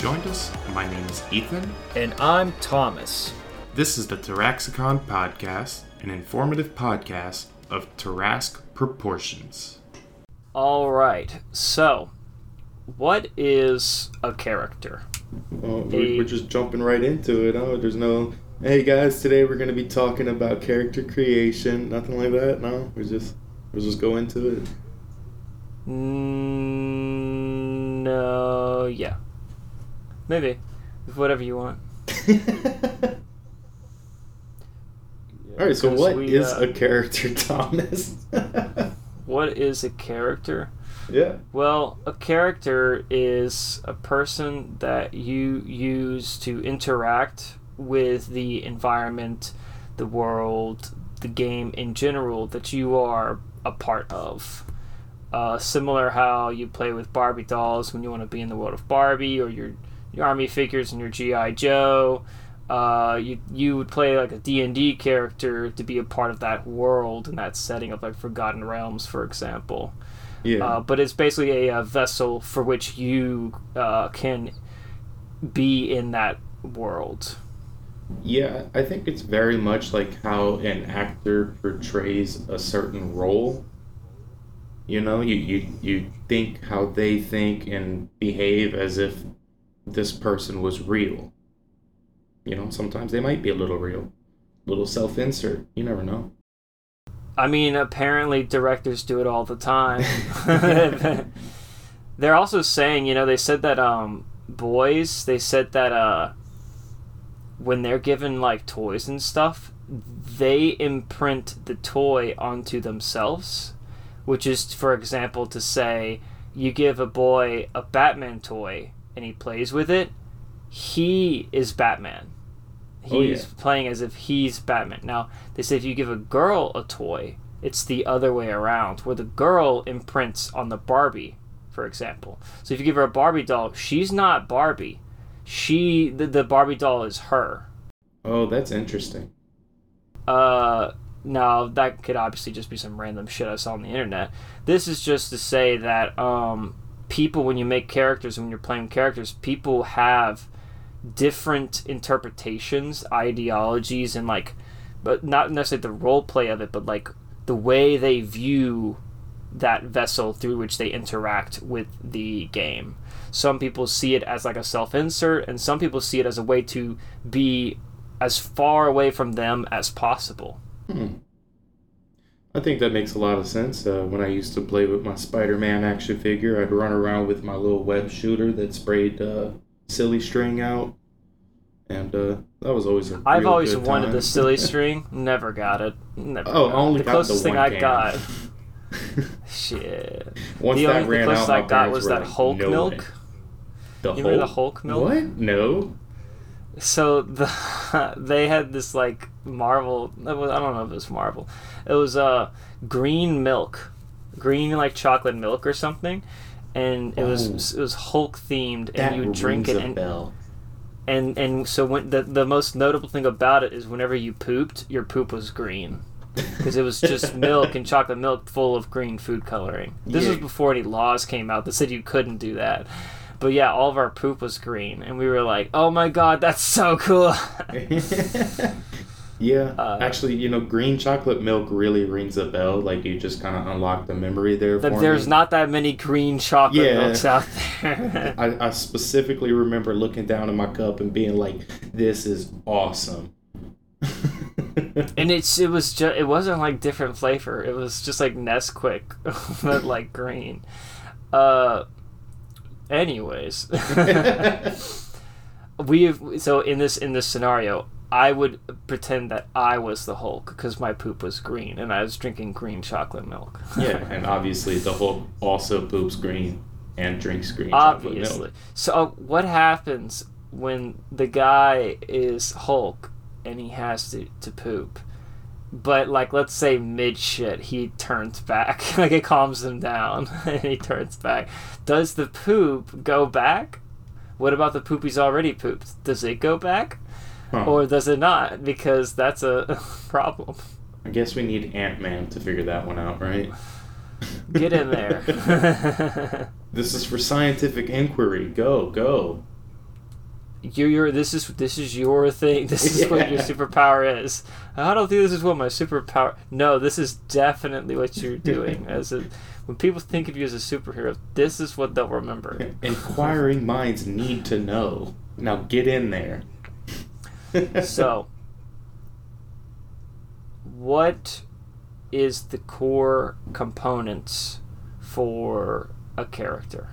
glad joined us. My name is Ethan. And I'm Thomas. This is the Taraxicon Podcast, an informative podcast of Tarrasque proportions. All right. So, what is a character? Oh, we're, we're just jumping right into it. Oh, there's no. Hey guys, today we're gonna be talking about character creation. Nothing like that. No, we just we just go into it. Mm, no, yeah, maybe, whatever you want. All right. So what we, is uh, a character, Thomas? What is a character? yeah. Well, a character is a person that you use to interact with the environment, the world, the game in general that you are a part of. Uh, similar how you play with Barbie dolls when you want to be in the world of Barbie, or your your army figures and your GI Joe. Uh, you you would play like a D and D character to be a part of that world and that setting of like Forgotten Realms, for example. Yeah. Uh, but it's basically a, uh vessel for which you uh, can be in that world. Yeah, I think it's very much like how an actor portrays a certain role. You know, you, you, you think how they think and behave as if this person was real. You know, sometimes they might be a little real. Little self insert. You never know. I mean, apparently directors do it all the time. They're also saying, you know, they said that um, boys, they said that uh, when they're given like toys and stuff, they imprint the toy onto themselves, which is, for example, to say you give a boy a Batman toy and he plays with it, he is Batman. He's Oh, yeah. playing as if he's Batman. Now, they say if you give a girl a toy, it's the other way around, where the girl imprints on the Barbie, for example. So if you give her a Barbie doll, she's not Barbie. She the, the Barbie doll is her. Oh, that's interesting. Uh now that could obviously just be some random shit I saw on the internet. This is just to say that um people when you make characters when you're playing characters, people have different interpretations, ideologies and like but not necessarily the role play of it, but like the way they view that vessel through which they interact with the game. Some people see it as like a self insert, and some people see it as a way to be as far away from them as possible. Hmm. I think that makes a lot of sense. Uh, when I used to play with my Spider Man action figure, I'd run around with my little web shooter that sprayed uh, silly string out. And uh, that was always a I've always wanted time. the silly string, never got it. Never Oh, got it. only the got closest the thing I can. got. Shit. Once the that only the closest out, I got was that like, Hulk "No milk. way." The You remember the Hulk milk? What? No. So the they had this like Marvel. I don't know if it was Marvel. It was uh green milk, green like chocolate milk or something, and it was it was Hulk themed, and you drink it and bell. and and so when the the most notable thing about it is whenever you pooped, your poop was green. Because it was just milk and chocolate milk full of green food coloring. This was before any laws came out that said you couldn't do that. But yeah, all of our poop was green, and we were like, "Oh my god, that's so cool!" yeah, Uh, actually, you know, green chocolate milk really rings a bell. Like you just kind of unlock the memory there. For there's me. not that many green chocolate Yeah. milks out there. I, I specifically remember looking down at my cup and being like, "This is awesome." and it's it was just it wasn't like different flavor. It was just like Nesquik, but like green. Uh, anyways, we so in this in this scenario, I would pretend that I was the Hulk because my poop was green and I was drinking green chocolate milk. yeah, and obviously the Hulk also poops green and drinks green chocolate obviously. milk. So uh, what happens when the guy is Hulk and he has to, to poop? But like let's say mid shit he turns back. like it calms him down and he turns back. Does the poop go back? What about the poop he's already pooped? Does it go back? Huh. Or does it not? Because that's a problem. I guess we need Ant Man to figure that one out, right? Get in there. This is for scientific inquiry. Go, go. You're, you're this is this is your thing. This is what your superpower is. I don't think this is what my superpower. No, this is definitely what you're doing. As a, when people think of you as a superhero, this is what they'll remember. Inquiring minds need to know. Now get in there. so, what is the core components for a character?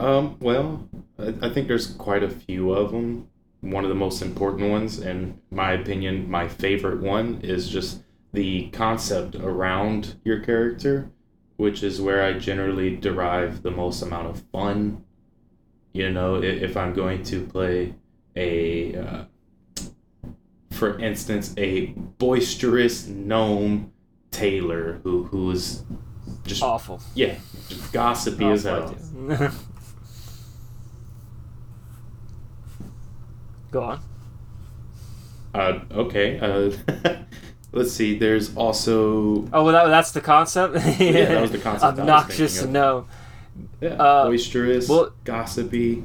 Um, well, I, I think there's quite a few of them. One of the most important ones, in my opinion, my favorite one, is just the concept around your character, which is where I generally derive the most amount of fun. You know, if I'm going to play a, uh, for instance, a boisterous gnome tailor who who's just Awful. yeah, just gossipy as hell. Go on. Uh, okay. Uh, let's see. There's also Oh, well, that, that's the concept. Yeah, that was the concept Obnoxious, no. yeah, Uh, boisterous, well- gossipy.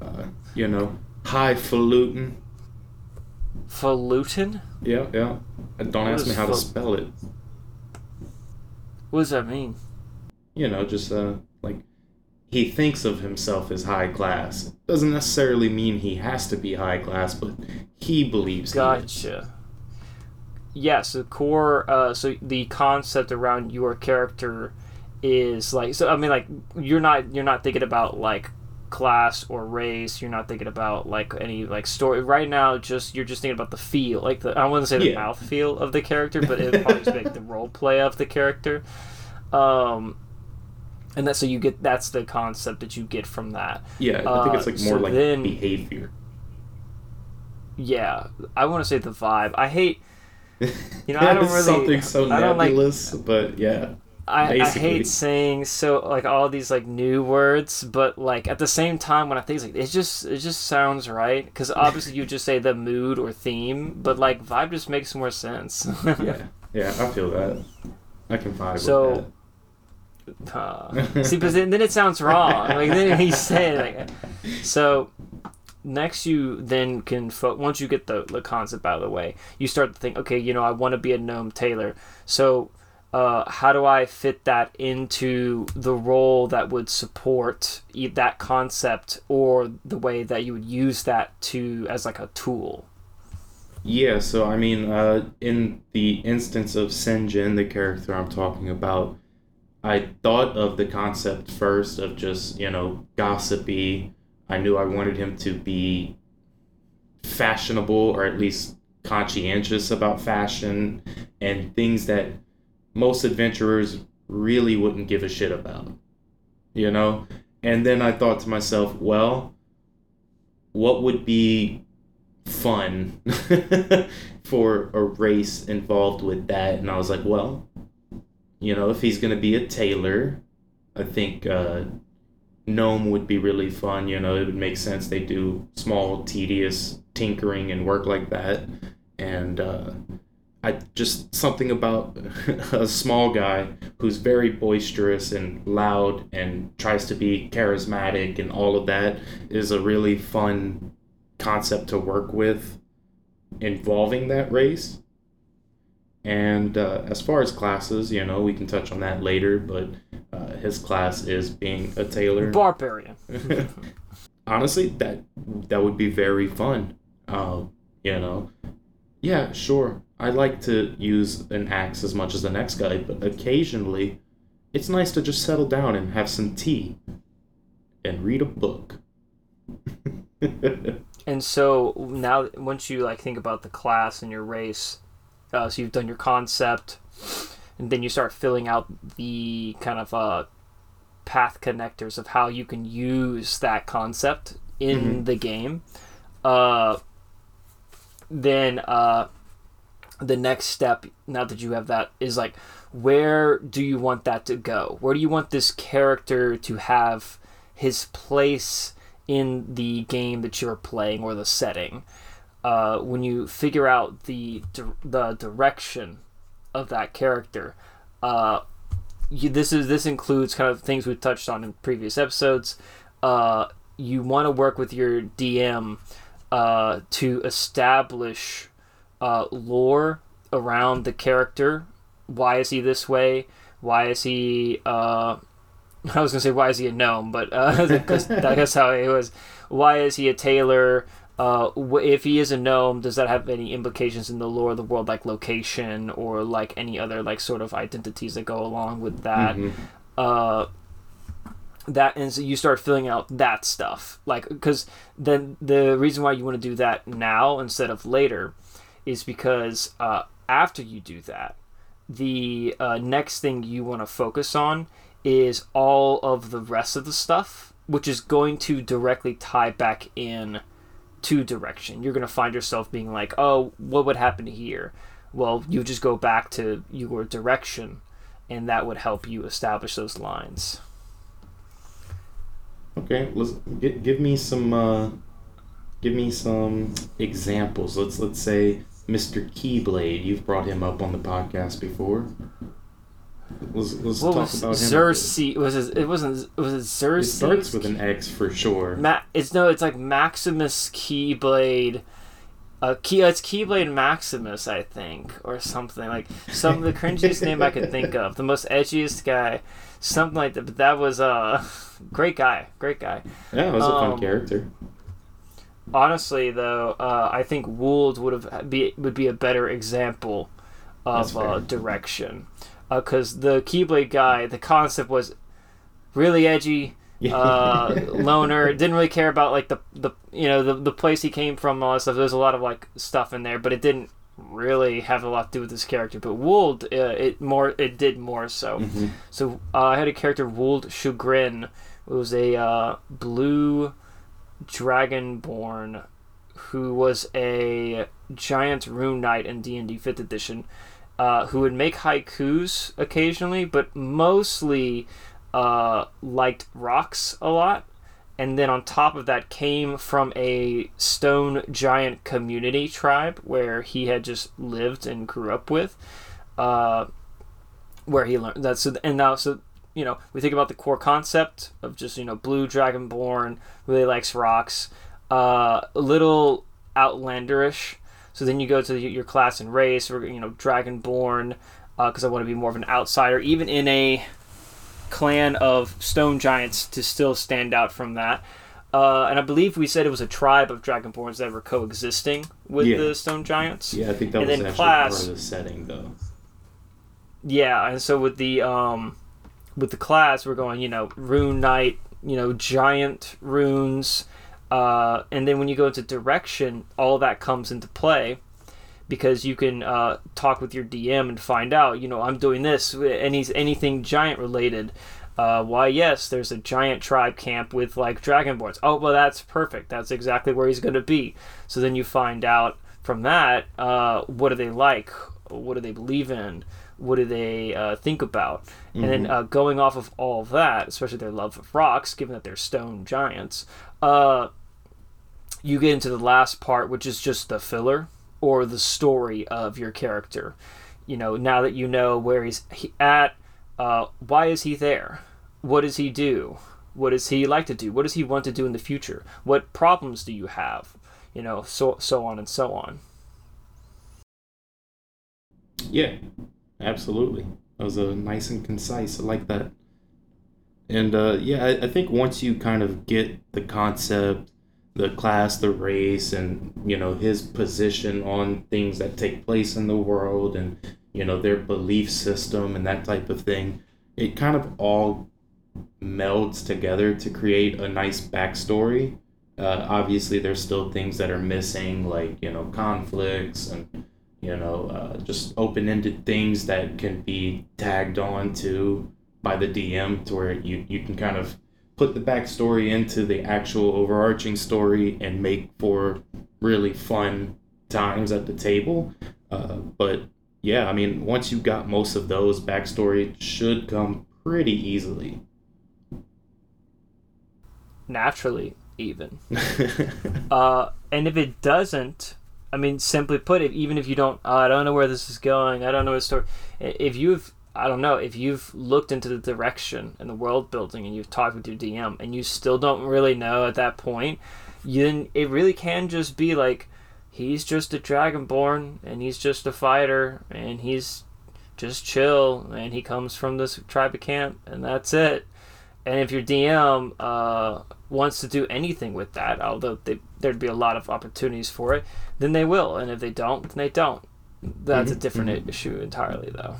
Uh, you know, highfalutin. Falutin? Yeah, yeah. And don't What ask me how to spell it. What does that mean? You know, just uh, he thinks of himself as high class. Doesn't necessarily mean he has to be high class, but he believes he is. Gotcha. Yes, the core. Uh, so the concept around your character is like. So I mean, like you're not you're not thinking about like class or race. You're not thinking about like any like story right now. Just you're just thinking about the feel, like the I wouldn't say the Yeah. mouth feel of the character, but it probably just like the role play of the character. Um, and that so you get that's the concept that you get from that. Yeah, I think it's Uh, like more so like then- behavior. Yeah, I want to say the vibe. I hate. You know, I don't really- something so I don't like- nebulous, but yeah. I, I hate saying so like all these like new words, but like at the same time when I think it's like it just it just sounds right because obviously you just say the mood or theme, but like vibe just makes more sense. Yeah, yeah, I feel that. I can vibe with that. So- See, but then, then it sounds wrong. Like then he said like so. Next, you then can fo- once you get the the concept out of the way, you start to think, okay, you know, I want to be a gnome tailor. So, uh, how do I fit that into the role that would support that concept, or the way that you would use that to as like a tool? Yeah, so I mean, uh, in the instance of Senjin, the character I'm talking about, I thought of the concept first of just, you know, gossipy. I knew I wanted him to be fashionable or at least conscientious about fashion and things that most adventurers really wouldn't give a shit about. You know? And then I thought to myself, well, what would be fun for a race involved with that and i was like well you know if he's to be a tailor i think uh, gnome would be really fun you know it would make sense they do small tedious tinkering and work like that and uh, i just something about a small guy who's very boisterous and loud and tries to be charismatic and all of that is a really fun concept to work with involving that race. And uh, as far as classes, you know, we can touch on that later, but uh, his class is being a tailor. Barbarian. Honestly, that that would be very fun. Um, you know, yeah, sure. I like to use an axe as much as the next guy, but occasionally, it's nice to just settle down and have some tea and read a book. And so now, once you like think about the class and your race, uh, so you've done your concept, and then you start filling out the kind of uh, path connectors of how you can use that concept in Mhm. the game. Uh, then uh, the next step, now that you have that, is like, where do you want that to go? Where do you want this character to have his place? in the game that you're playing or the setting. Uh, when you figure out the the direction of that character, uh, you, this is this includes kind of things we've touched on in previous episodes. Uh, you want to work with your DM uh, to establish uh, lore around the character. Why is he this way? Why is he? Uh, I was gonna say why is he a gnome, but uh, that's how it was. Why is he a tailor? Uh, if he is a gnome, does that have any implications in the lore of the world, like location or like any other like sort of identities that go along with that? Mhm. Uh, that and so you start filling out that stuff, like because then the reason why you want to do that now instead of later is because uh, after you do that, the uh, next thing you want to focus on is all of the rest of the stuff, which is going to directly tie back in to direction. You're going to find yourself being like, oh, what would happen here? Well, you just go back to your direction, and that would help you establish those lines. Okay, let's give, give me some uh, give me some examples. Let's let's say Mr. Keyblade. You've brought him up on the podcast before. Let's, let's What talk was about him. a. Xerxes? Was it? It wasn't. Was it It starts with an X for sure. Ma- it's no, it's like Maximus Keyblade. Uh, key, it's Keyblade Maximus, I think, or something like some of the cringiest name I could think of. The most edgiest guy, something like that. But that was uh, great guy, great guy. Yeah, it was a fun Um, character. Honestly, though, uh, I think Would would have be would be a better example of uh, direction, because the Keyblade guy, the concept was really edgy, uh, loner. Didn't really care about like the the you know the the place he came from, all that stuff. There's a lot of like stuff in there, but it didn't really have a lot to do with this character. But Wold, uh, it more it did more so. Mhm. So uh, I had a character Wold Chagrin. It was a uh, blue dragonborn who was a giant rune knight in D and D Fifth Edition. Uh, who would make haikus occasionally, but mostly uh, liked rocks a lot. And then on top of that, came from a stone giant community tribe where he had just lived and grew up with. Uh, where he learned that. So and now, so you know, we think about the core concept of just you know blue dragonborn really likes rocks. Uh, a little outlanderish. So then you go to your class and race, or you know, dragonborn, because I want to be more of an outsider, even in a clan of stone giants to still stand out from that. Uh, and I believe we said it was a tribe of dragonborns that were coexisting with Yeah. the stone giants. Yeah, I think that and was then actually class- part of the setting, though. Yeah, and so with the um, with the class, we're going, you know, rune knight, you know, giant runes, uh, and then when you go into direction, all that comes into play because you can uh, talk with your DM and find out, you know, I'm doing this, any anything giant related. Uh, why, yes, there's a giant tribe camp with like dragonborns. Oh, well, that's perfect. That's exactly where he's going to be. So then you find out from that, uh, what do they like? What do they believe in? What do they uh, think about? And then uh, going off of all of that, especially their love of rocks, given that they're stone giants, uh, you get into the last part, which is just the filler or the story of your character. You know, now that you know where he's at, uh, why is he there? What does he do? What does he like to do? What does he want to do in the future? What problems do you have? You know, so so on and so on. Yeah, absolutely. That was a nice and concise. I like that. And uh, yeah, I, I think once you kind of get the concept, the class, the race, and you know his position on things that take place in the world, and you know their belief system and that type of thing, it kind of all melds together to create a nice backstory. Uh, obviously, there's still things that are missing, like you know conflicts and you know, uh, just open ended things that can be tagged on to by the DM to where you, you can kind of put the backstory into the actual overarching story and make for really fun times at the table. Uh, but yeah, I mean, once you got most of those, backstory should come pretty easily. Naturally, even. Uh, and if it doesn't, I mean, simply put, it even if you don't, uh, I don't know where this is going, I don't know the story. If you've I don't know if you've looked into the direction and the world building and you've talked with your DM and you still don't really know at that point, then it really can just be like he's just a dragonborn and he's just a fighter and he's just chill and he comes from this tribe of camp and that's it. And if your DM uh, wants to do anything with that, although they, there'd be a lot of opportunities for it, then they will. And if they don't, then they don't. That's mm-hmm. a different mm-hmm. issue entirely, though.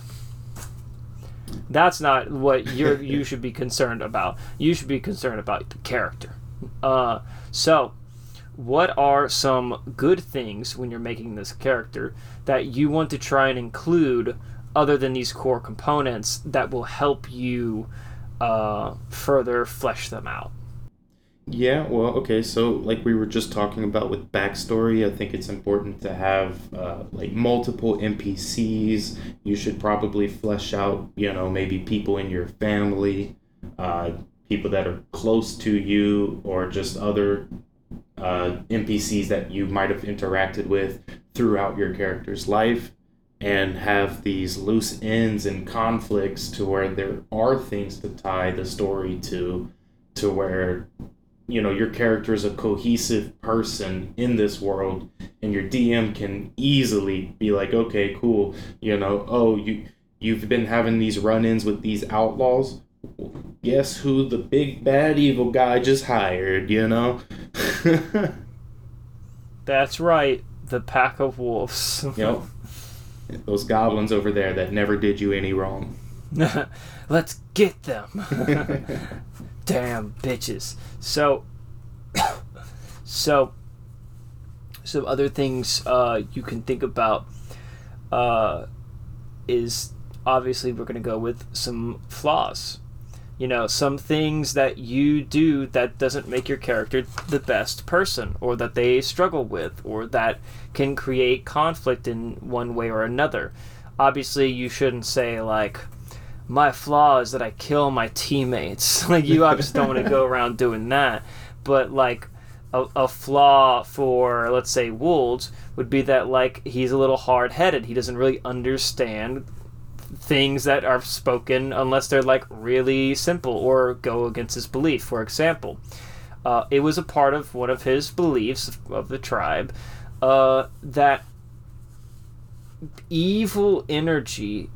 That's not what you you should be concerned about. You should be concerned about the character. Uh, so, what are some good things when you're making this character that you want to try and include other than these core components that will help you uh, further flesh them out? Yeah, well, okay, so like we were just talking about with backstory, I think it's important to have uh, like multiple NPCs. You should probably flesh out, you know, maybe people in your family, uh, people that are close to you, or just other uh, NPCs that you might have interacted with throughout your character's life, and have these loose ends and conflicts to where there are things to tie the story to, to where you know your character is a cohesive person in this world and your dm can easily be like okay cool you know oh you you've been having these run-ins with these outlaws? Guess who the big bad evil guy just hired you know? That's right the pack of wolves. Yep those goblins over there that never did you any wrong. Let's get them damn bitches. So, so, some other things uh, you can think about uh, is obviously we're going to go with some flaws. You know, some things that you do that doesn't make your character the best person, or that they struggle with, or that can create conflict in one way or another. Obviously, you shouldn't say, like, my flaw is that I kill my teammates. like you obviously don't want to go around doing that, but like a, a flaw for let's say Wolves would be that like he's a little hard headed. He doesn't really understand things that are spoken unless they're like really simple or go against his belief. For example, uh, it was a part of one of his beliefs of the tribe uh, that evil energy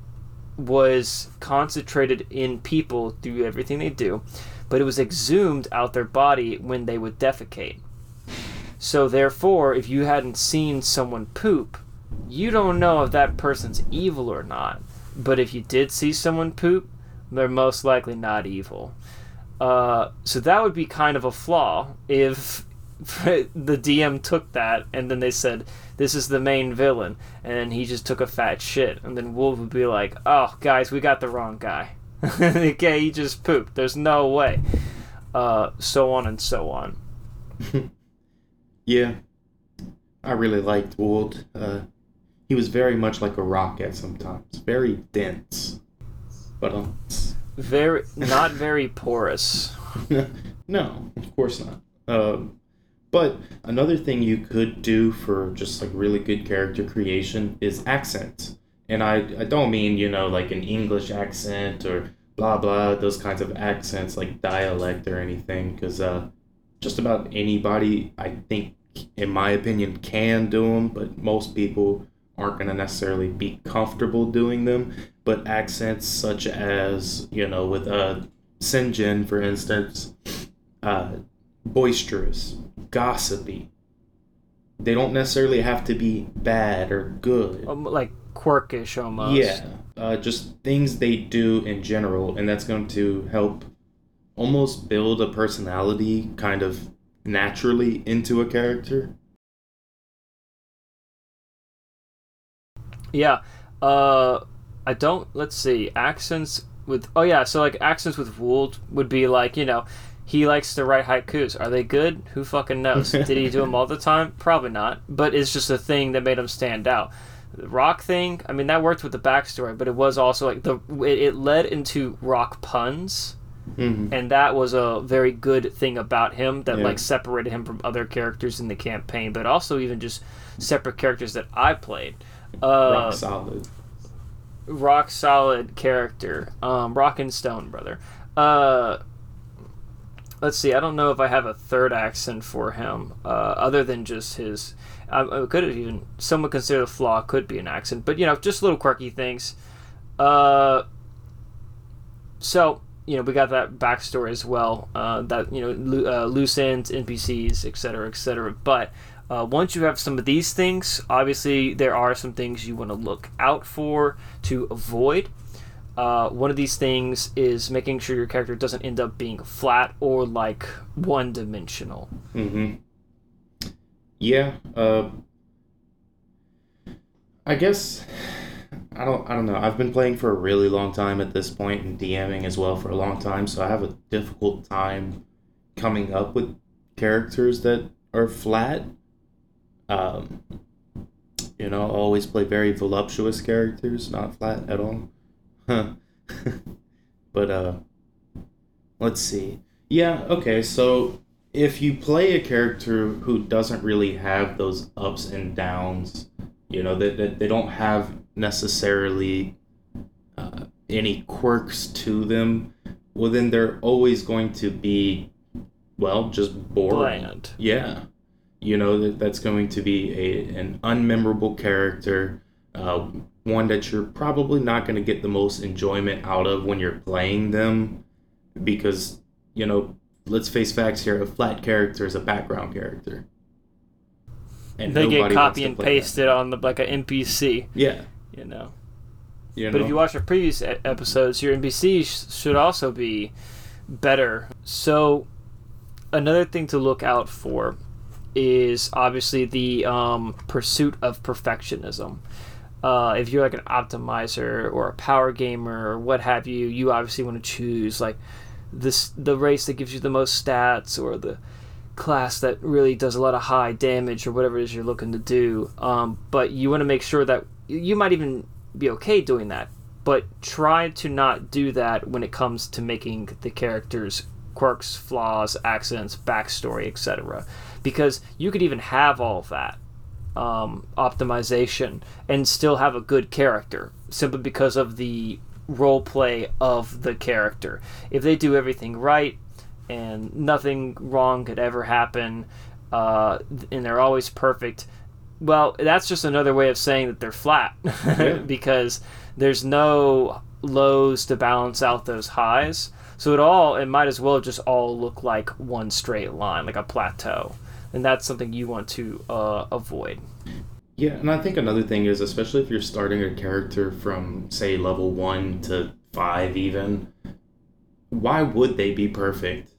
was concentrated in people through everything they do, but it was exhumed out their body when they would defecate. So therefore, if you hadn't seen someone poop, you don't know if that person's evil or not. But if you did see someone poop, they're most likely not evil. Uh, so that would be kind of a flaw if the DM took that and then they said, this is the main villain, and he just took a fat shit. And then Wold would be like, oh, guys, we got the wrong guy. okay, he just pooped. There's no way. Uh, so on and so on. yeah. I really liked Wold. Uh, he was very much like a rock at sometimes. Very dense. But, um. Very, not very porous. no, of course not. Um, but another thing you could do for just like really good character creation is accents. And I, I don't mean, you know, like an English accent or blah blah, those kinds of accents like dialect or anything, because uh, just about anybody, I think, in my opinion, can do them, but most people aren't going to necessarily be comfortable doing them. But accents such as, you know, with uh, Sinjin, for instance, uh, boisterous, gossipy. They don't necessarily have to be bad or good. Um, like quirkish almost. Yeah, uh, just things they do in general, and that's going to help almost build a personality kind of naturally into a character. Yeah. Uh, I don't. Let's see. Accents with. Oh yeah. So like accents with Wold would be like you know he likes to write haikus. Are they good? Who fucking knows? Did he do them all the time? Probably not. But it's just a thing that made him stand out. The rock thing, I mean, that worked with the backstory, but it was also like the it, it led into rock puns. Mm-hmm. And that was a very good thing about him that yeah. like separated him from other characters in the campaign, but also even just separate characters that I played. Uh, rock solid. rock solid character. Um, rock and stone, brother. Uh, let's see. I don't know if I have a third accent for him, uh, other than just his. I, could even some would consider the flaw could be an accent, but you know, just little quirky things. Uh, so you know, we got that backstory as well. Uh, that you know, lo- uh, loose ends, NPCs, etc., etc. But uh, once you have some of these things, obviously there are some things you want to look out for to avoid. Uh, one of these things is making sure your character doesn't end up being flat or like one dimensional. Mm-hmm. Yeah. Uh, I guess I don't. I don't know. I've been playing for a really long time at this point and DMing as well for a long time, so I have a difficult time coming up with characters that are flat. Um, you know, I always play very voluptuous characters, not flat at all. Huh. but uh, let's see. Yeah. Okay. So if you play a character who doesn't really have those ups and downs, you know, that, that they don't have necessarily uh, any quirks to them, well, then they're always going to be, well, just boring. Bland. Yeah. You know, that, that's going to be a, an unmemorable character, uh, one that you're probably not going to get the most enjoyment out of when you're playing them because, you know, let's face facts here a flat character is a background character. And they get copy and play that. pasted on the like an NPC, Yeah. you know. You But know? if you watch our previous episodes, your NPC sh- should also be better. So, another thing to look out for is obviously the um, pursuit of perfectionism. Uh, if you're like an optimizer or a power gamer or what have you, you obviously want to choose like this the race that gives you the most stats or the class that really does a lot of high damage or whatever it is you're looking to do. Um, but you want to make sure that you might even be okay doing that, but try to not do that when it comes to making the characters quirks, flaws, accents, backstory, etc. Because you could even have all of that um, optimization and still have a good character simply because of the role play of the character. If they do everything right and nothing wrong could ever happen, uh, and they're always perfect, well, that's just another way of saying that they're flat because there's no lows to balance out those highs. So it all it might as well just all look like one straight line, like a plateau, and that's something you want to uh, avoid. Yeah, and I think another thing is, especially if you're starting a character from, say, level one to five, even, why would they be perfect?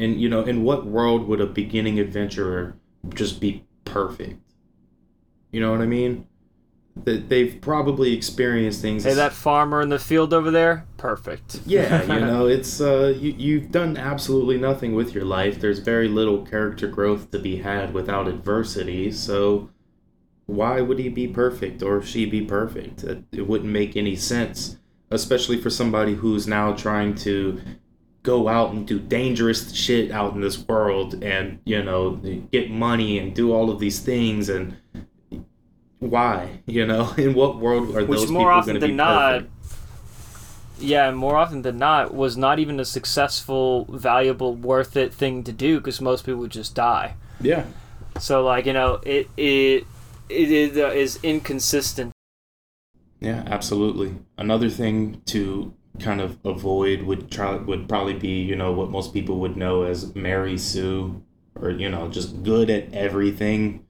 And, you know, in what world would a beginning adventurer just be perfect? You know what I mean? That they've probably experienced things. Hey, that farmer in the field over there, perfect. yeah, you know, it's uh, you you've done absolutely nothing with your life. There's very little character growth to be had without adversity. So, why would he be perfect or she be perfect? It, it wouldn't make any sense, especially for somebody who's now trying to go out and do dangerous shit out in this world and you know get money and do all of these things and why you know in what world are Which those more people often going to be than not, perfect? yeah, more often than not, was not even a successful, valuable, worth it thing to do because most people would just die. yeah So like you know, it it it is, uh, is inconsistent. Yeah, absolutely. Another thing to kind of avoid would try would probably be you know what most people would know as Mary Sue, or you know just good at everything.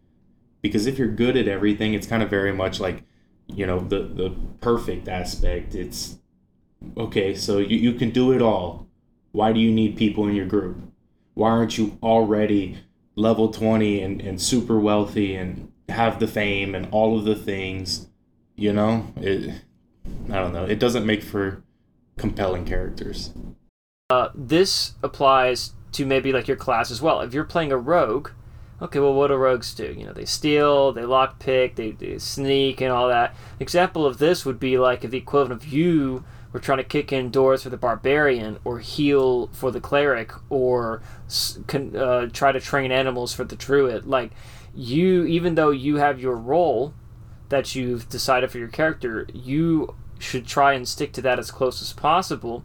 Because if you're good at everything, it's kind of very much like you know the the perfect aspect. It's okay, so you, you can do it all. Why do you need people in your group? Why aren't you already level 20 and, and super wealthy and have the fame and all of the things? You know, it. I don't know. It doesn't make for compelling characters. Uh, this applies to maybe like your class as well. If you're playing a rogue, okay, well, what do rogues do? You know, they steal, they lockpick, they, they sneak, and all that. Example of this would be like if the equivalent of you were trying to kick in doors for the barbarian, or heal for the cleric, or uh, try to train animals for the druid. Like you, even though you have your role that you've decided for your character, you should try and stick to that as close as possible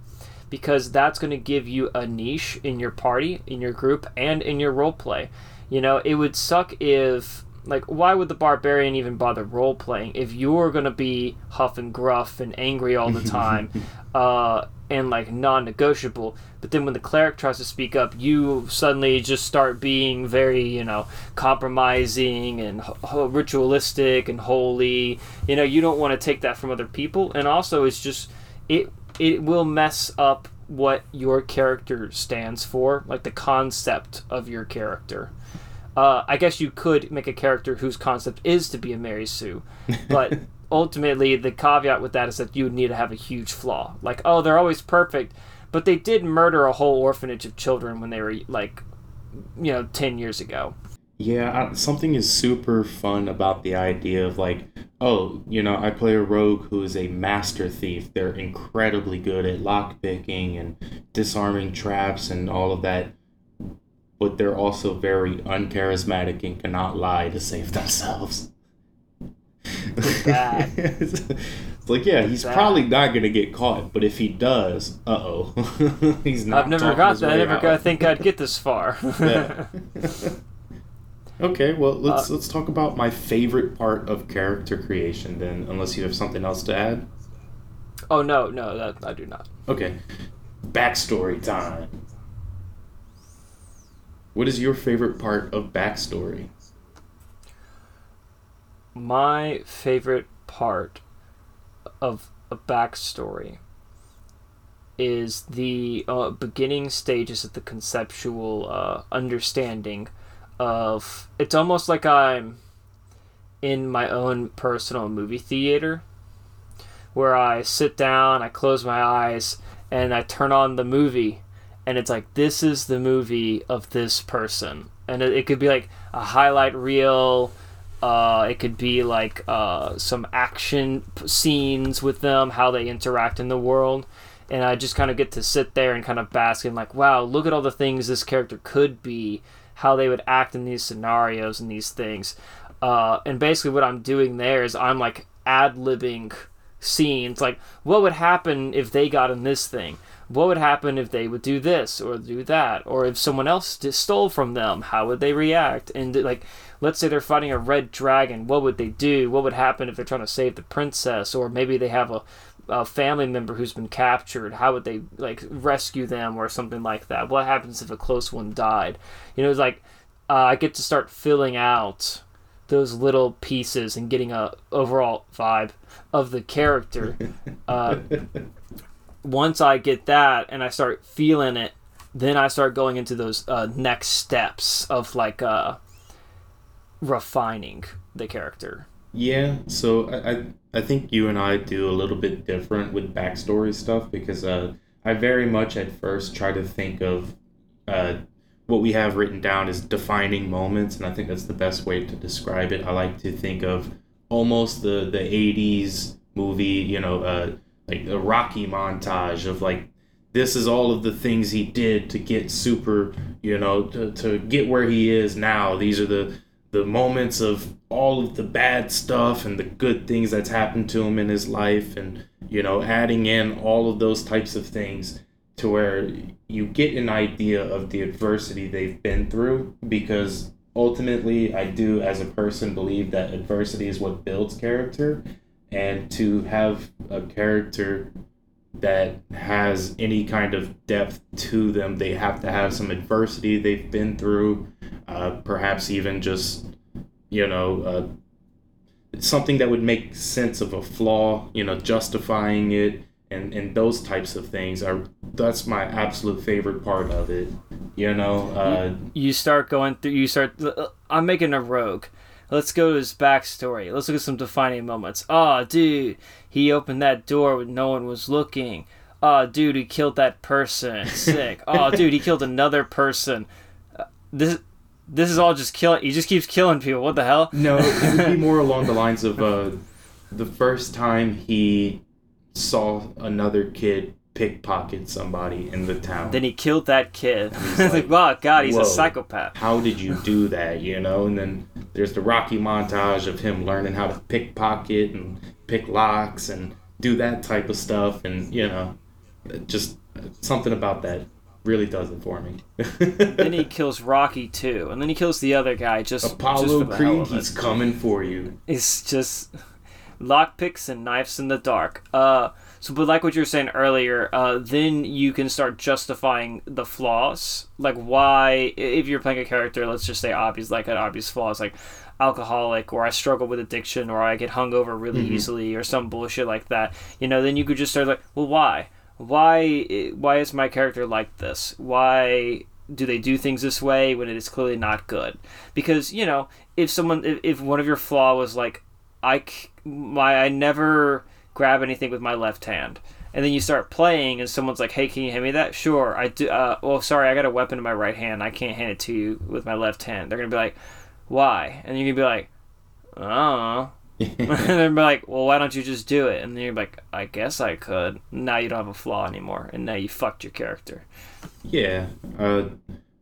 because that's going to give you a niche in your party, in your group, and in your role play. You know, it would suck if like why would the barbarian even bother role playing if you're gonna be huff and gruff and angry all the time uh, and like non-negotiable? But then when the cleric tries to speak up you suddenly just start being very you know compromising and ho- ritualistic and holy. You know you don't want to take that from other people. And also it's just it it will mess up what your character stands for like the concept of your character uh, I guess you could make a character whose concept is to be a Mary Sue, but ultimately the caveat with that is that you would need to have a huge flaw. Like, oh, they're always perfect, but they did murder a whole orphanage of children when they were like, you know, ten years ago. Yeah, I, something is super fun about the idea of like, oh, you know, I play a rogue who is a master thief. They're incredibly good at lockpicking and disarming traps and all of that but they're also very uncharismatic and cannot lie to save themselves. it's like, yeah, he's probably not gonna get caught, but if he does, uh oh, he's not. I've never got that. I never got, think I'd get this far. okay, well let's uh, let's talk about my favorite part of character creation. Then, unless you have something else to add. Oh no, no, that I do not. Okay, backstory time. What is your favorite part of backstory? My favorite part of a backstory is the uh, beginning stages of the conceptual uh, understanding of. It's almost like I'm in my own personal movie theater where I sit down, I close my eyes, and I turn on the movie and it's like this is the movie of this person. And it, it could be like a highlight reel uh, it could be like uh, some action scenes with them how they interact in the world. And i just kind of get to sit there and kind of bask in like wow look at all the things this character could be how they would act in these scenarios and these things. Uh, and basically what i'm doing there is i'm like ad-libbing scenes. Like what would happen if they got in this thing what would happen if they would do this or do that? Or if someone else stole from them how would they react? And like let's say they're fighting a red dragon what would they do? What would happen if they're trying to save the princess? Or maybe they have a, a family member who's been captured how would they like rescue them or something like that? What happens if a close one died? You know it's like uh, i get to start filling out those little pieces and getting a overall vibe of the character uh, once I get that and I start feeling it, then I start going into those uh, next steps of like uh, refining the character. Yeah, so I, I think you and I do a little bit different with backstory stuff because uh, I very much at first try to think of uh, what we have written down as defining moments, and I think that's the best way to describe it. I like to think of almost the the '80s movie, you know, uh, like a Rocky montage of like this is all of the things he did to get super, you know, to, to get where he is now. These are the the moments of all of the bad stuff and the good things that's happened to him in his life and you know adding in all of those types of things to where you get an idea of the adversity they've been through because ultimately I do as a person believe that adversity is what builds character and to have a character that has any kind of depth to them they have to have some adversity they've been through uh, perhaps even just you know uh, something that would make sense of a flaw you know justifying it and and those types of things are that's my absolute favorite part of it you know uh, you, you start going through you start i'm making a rogue Let's go to his backstory. Let's look at some defining moments. Oh, dude, he opened that door when no one was looking. Oh, dude, he killed that person. Sick. oh, dude, he killed another person. Uh, this this is all just killing. He just keeps killing people. What the hell? No, it would be more along the lines of uh, the first time he saw another kid pickpocket somebody in the town. Then he killed that kid. like, like, wow, God, he's a psychopath. How did you do that? You know, and then there's the Rocky montage of him learning how to pickpocket and pick locks and do that type of stuff, and you know, just something about that really does it for me. then he kills Rocky too, and then he kills the other guy. Just Apollo just for the hell Creed, he's coming for you. It's just lockpicks and knives in the dark. Uh, so, but like what you were saying earlier, uh, then you can start justifying the flaws. Like why, if you're playing a character, let's just say obvious, like an obvious flaw is like alcoholic, or I struggle with addiction, or I get hungover really easily, or some bullshit like that. You know, then you could just start like, well, why? Why? Why is my character like this? Why? do they do things this way when it is clearly not good because you know if someone if, if one of your flaw was like i my i never grab anything with my left hand. And then you start playing and someone's like hey can you hand me that? Sure i do uh, well sorry i got a weapon in my right hand. I can't hand it to you with my left hand. They're gonna be like why? And you're gonna be like oh and they're like well why don't you just do it? And then you're like i guess i could. Now you don't have a flaw anymore and now you fucked your character. Yeah. Uh,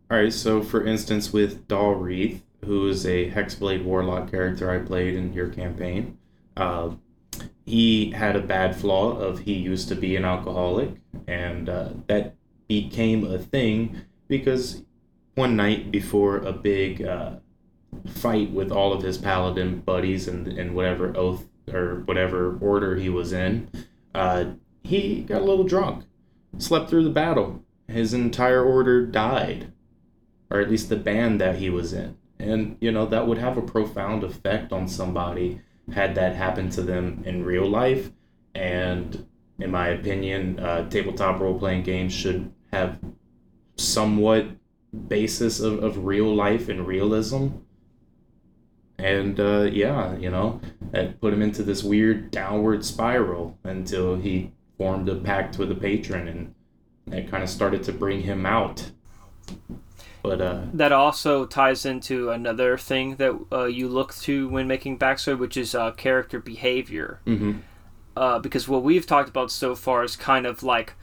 all right. So, for instance, with Dalreath, who is a Hexblade Warlock character I played in your campaign, uh, he had a bad flaw of he used to be an alcoholic, and uh, that became a thing because one night before a big uh, fight with all of his paladin buddies and and whatever oath or whatever order he was in, uh, he got a little drunk, slept through the battle. His entire order died or at least the band that he was in. And you know that would have a profound effect on somebody had that happen to them in real life and in my opinion uh, tabletop role-playing games should have somewhat basis of, of real life and realism and uh, yeah you know that put him into this weird downward spiral until he formed a pact with a patron and that kind of started to bring him out. But uh, that also ties into another thing that uh, you look to when making backstory, which is uh, character behavior. mhm. Uh, because what we've talked about so far is kind of like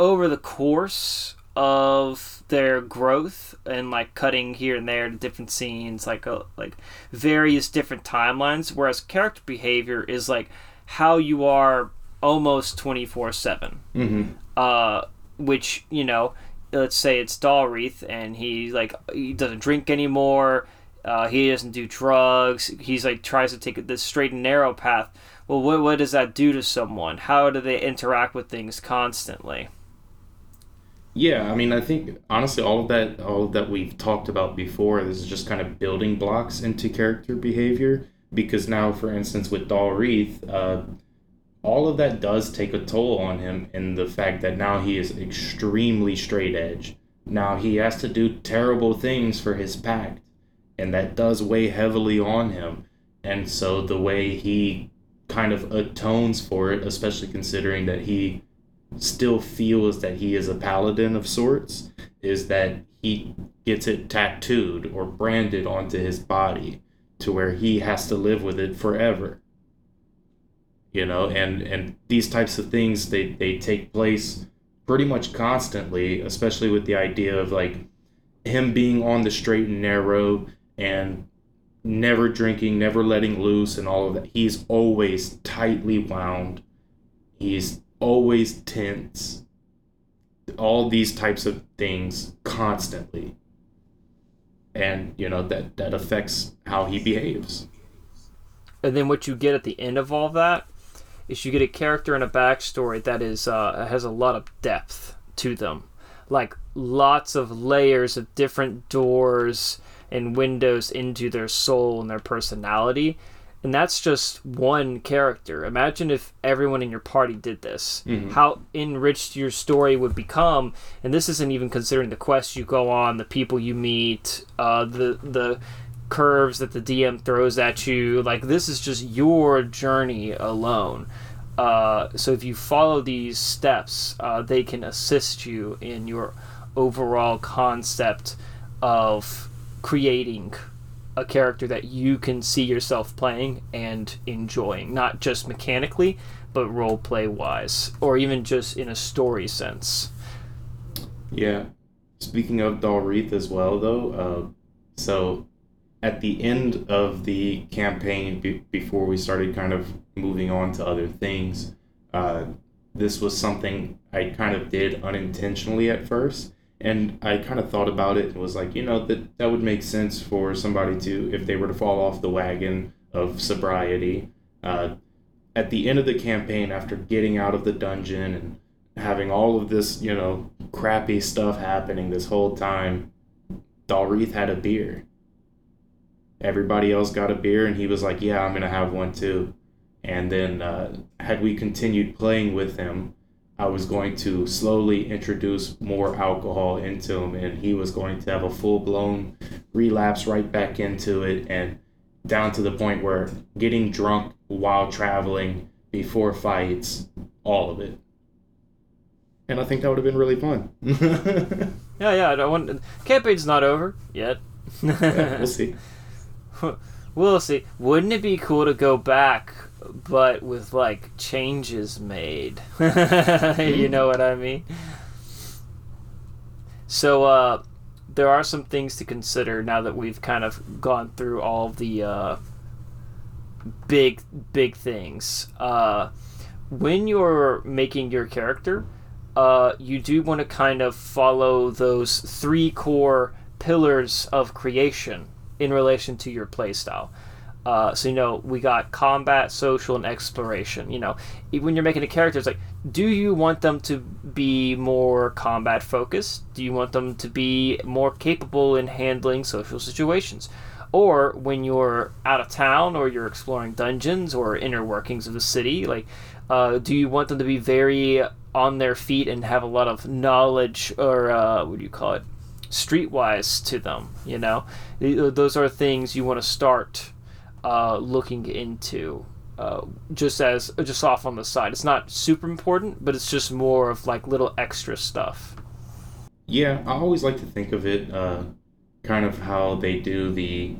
over the course of their growth and like cutting here and there to different scenes, like uh, like various different timelines. Whereas character behavior is like how you are almost twenty four seven Mhm. uh, which you know, let's say it's Dalreath, and he like he doesn't drink anymore. Uh, he doesn't do drugs. He's like tries to take this straight and narrow path. Well, what what does that do to someone? How do they interact with things constantly? Yeah, I mean, I think honestly, all of that, all of that we've talked about before, this is just kind of building blocks into character behavior. Because now, for instance, with Dalreath, uh, all of that does take a toll on him in the fact that now he is extremely straight edge. Now he has to do terrible things for his pact, and that does weigh heavily on him. And so the way he kind of atones for it, especially considering that he still feels that he is a paladin of sorts, is that he gets it tattooed or branded onto his body to where he has to live with it forever you know and and these types of things they they take place pretty much constantly especially with the idea of like him being on the straight and narrow and never drinking never letting loose and all of that. He's always tightly wound. He's always tense. All these types of things constantly. And you know that that affects how he behaves. And then what you get at the end of all that is you get a character and a backstory that is uh, has a lot of depth to them, like lots of layers of different doors and windows into their soul and their personality. And that's just one character. Imagine if everyone in your party did this. How enriched your story would become. And this isn't even considering the quests you go on, the people you meet, uh, the the curves that the DM throws at you. Like this is just your journey alone. Uh, so if you follow these steps, uh, they can assist you in your overall concept of creating a character that you can see yourself playing and enjoying, not just mechanically, but role play wise, or even just in a story sense. Yeah. Speaking of Dalreath as well, though, uh, so at the end of the campaign, be- before we started kind of moving on to other things, Uh, this was something I kind of did unintentionally at first. And I kind of thought about it and was like, you know, that, that would make sense for somebody to, if they were to fall off the wagon of sobriety. Uh, at the end of the campaign, after getting out of the dungeon and having all of this, you know, crappy stuff happening this whole time, Dalreath had a beer. Everybody else got a beer, and he was like, Yeah, I'm going to have one too. And then, uh, had we continued playing with him, I was going to slowly introduce more alcohol into him, and he was going to have a full blown relapse right back into it, and down to the point where getting drunk while traveling, before fights, all of it. And I think that would have been really fun. yeah, yeah. I don't want campaign's not over yet. yeah, we'll see. we'll see. Wouldn't it be cool to go back but with like changes made. you know what I mean? So uh, there are some things to consider now that we've kind of gone through all the uh, big big things. Uh, when you're making your character, uh, you do want to kind of follow those three core pillars of creation in relation to your playstyle. Uh, so you know we got combat, social, and exploration. You know, when you're making a character, it's like, do you want them to be more combat focused? Do you want them to be more capable in handling social situations? Or when you're out of town, or you're exploring dungeons or inner workings of the city, like, uh, do you want them to be very on their feet and have a lot of knowledge, or uh, what do you call it, streetwise to them? You know, those are things you want to start uh, looking into uh, just as just off on the side. It's not super important, but it's just more of like little extra stuff. Yeah, I always like to think of it uh, kind of how they do the,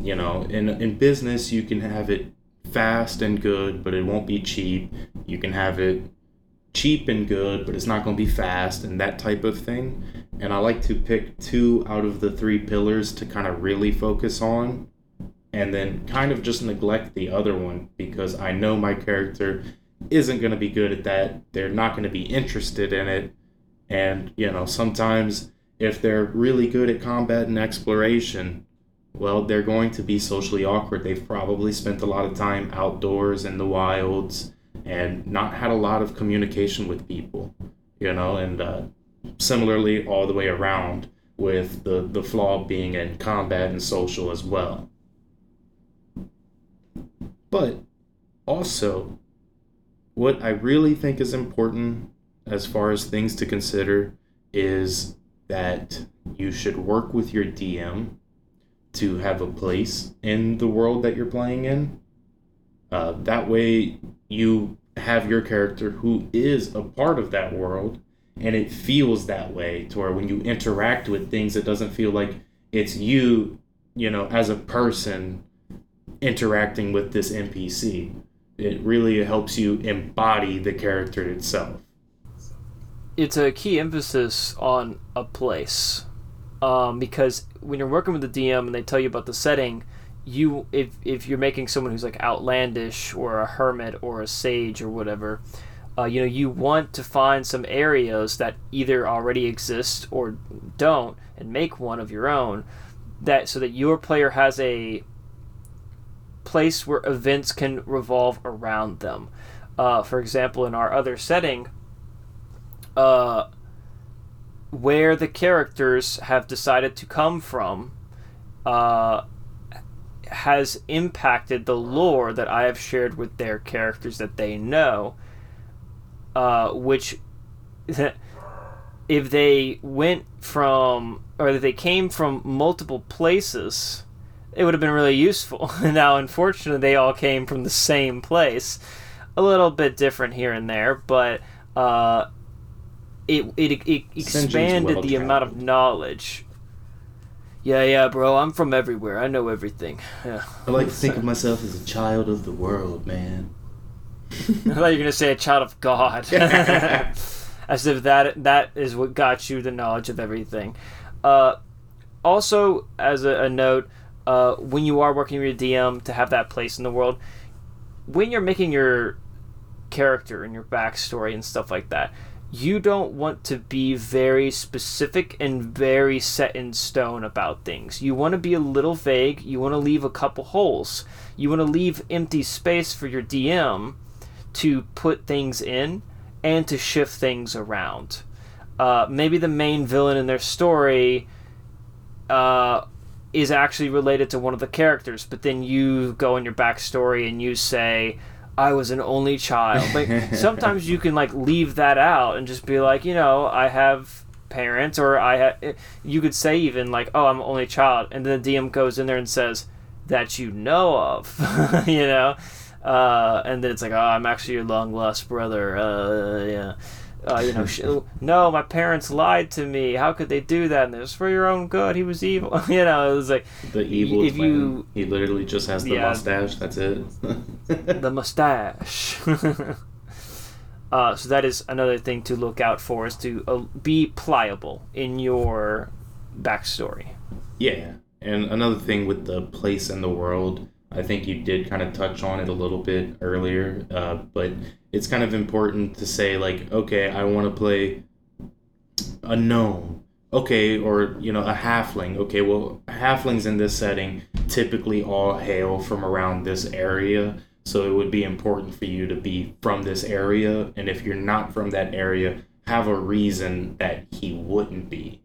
you know, in in business you can have it fast and good, but it won't be cheap. You can have it cheap and good, but it's not going to be fast and that type of thing. And I like to pick two out of the three pillars to kind of really focus on and then kind of just neglect the other one because I know my character isn't going to be good at that. They're not going to be interested in it. And, you know, sometimes if they're really good at combat and exploration, well, they're going to be socially awkward. They've probably spent a lot of time outdoors in the wilds and not had a lot of communication with people, you know, and uh, similarly all the way around with the, the flaw being in combat and social as well. But also, what I really think is important as far as things to consider is that you should work with your DM to have a place in the world that you're playing in. Uh, that way, you have your character who is a part of that world, and it feels that way to where when you interact with things, it doesn't feel like it's you, you know, as a person interacting with this NPC. It really helps you embody the character itself. It's a key emphasis on a place. Um, because when you're working with the DM and they tell you about the setting, you if if you're making someone who's like outlandish or a hermit or a sage or whatever, uh, you know you want to find some areas that either already exist or don't, and make one of your own, that so that your player has a place where events can revolve around them. Uh, for example, in our other setting, uh, where the characters have decided to come from uh, has impacted the lore that I have shared with their characters that they know, uh, which. if they went from or if they came from multiple places it would have been really useful. now, unfortunately, they all came from the same place. A little bit different here and there, but uh, it, it, it expanded the amount of knowledge. Yeah, yeah, bro. I'm from everywhere. I know everything. Yeah. I like to think of myself as a child of the world, man. I thought you were gonna say a child of God, as if that that is what got you the knowledge of everything. Uh, also, as a, a note, uh, when you are working with your DM to have that place in the world, when you're making your character and your backstory and stuff like that, you don't want to be very specific and very set in stone about things. You want to be a little vague. You want to leave a couple holes. You want to leave empty space for your DM to put things in and to shift things around. Uh, maybe the main villain in their story uh, is actually related to one of the characters, but then you go in your backstory and you say, I was an only child. Like sometimes you can like leave that out and just be like, you know, I have parents or I have you could say even like, oh, I'm an only child and then the DM goes in there and says that you know of, you know. Uh, and then it's like, oh, I'm actually your long lost brother. Uh, yeah uh, you know, sh- no, my parents lied to me. How could they do that? And it was for your own good. He was evil. you know, it was like the evil. If you, he literally just has the yeah, mustache. That's it. the mustache. uh, so that is another thing to look out for: is to uh, be pliable in your backstory. Yeah, and another thing with the place in the world I think you did kind of touch on it a little bit earlier, uh, but it's kind of important to say like, okay, I want to play a gnome, okay, or you know, a halfling. Okay, well, halflings in this setting typically all hail from around this area, so it would be important for you to be from this area, and if you're not from that area, have a reason that he wouldn't be.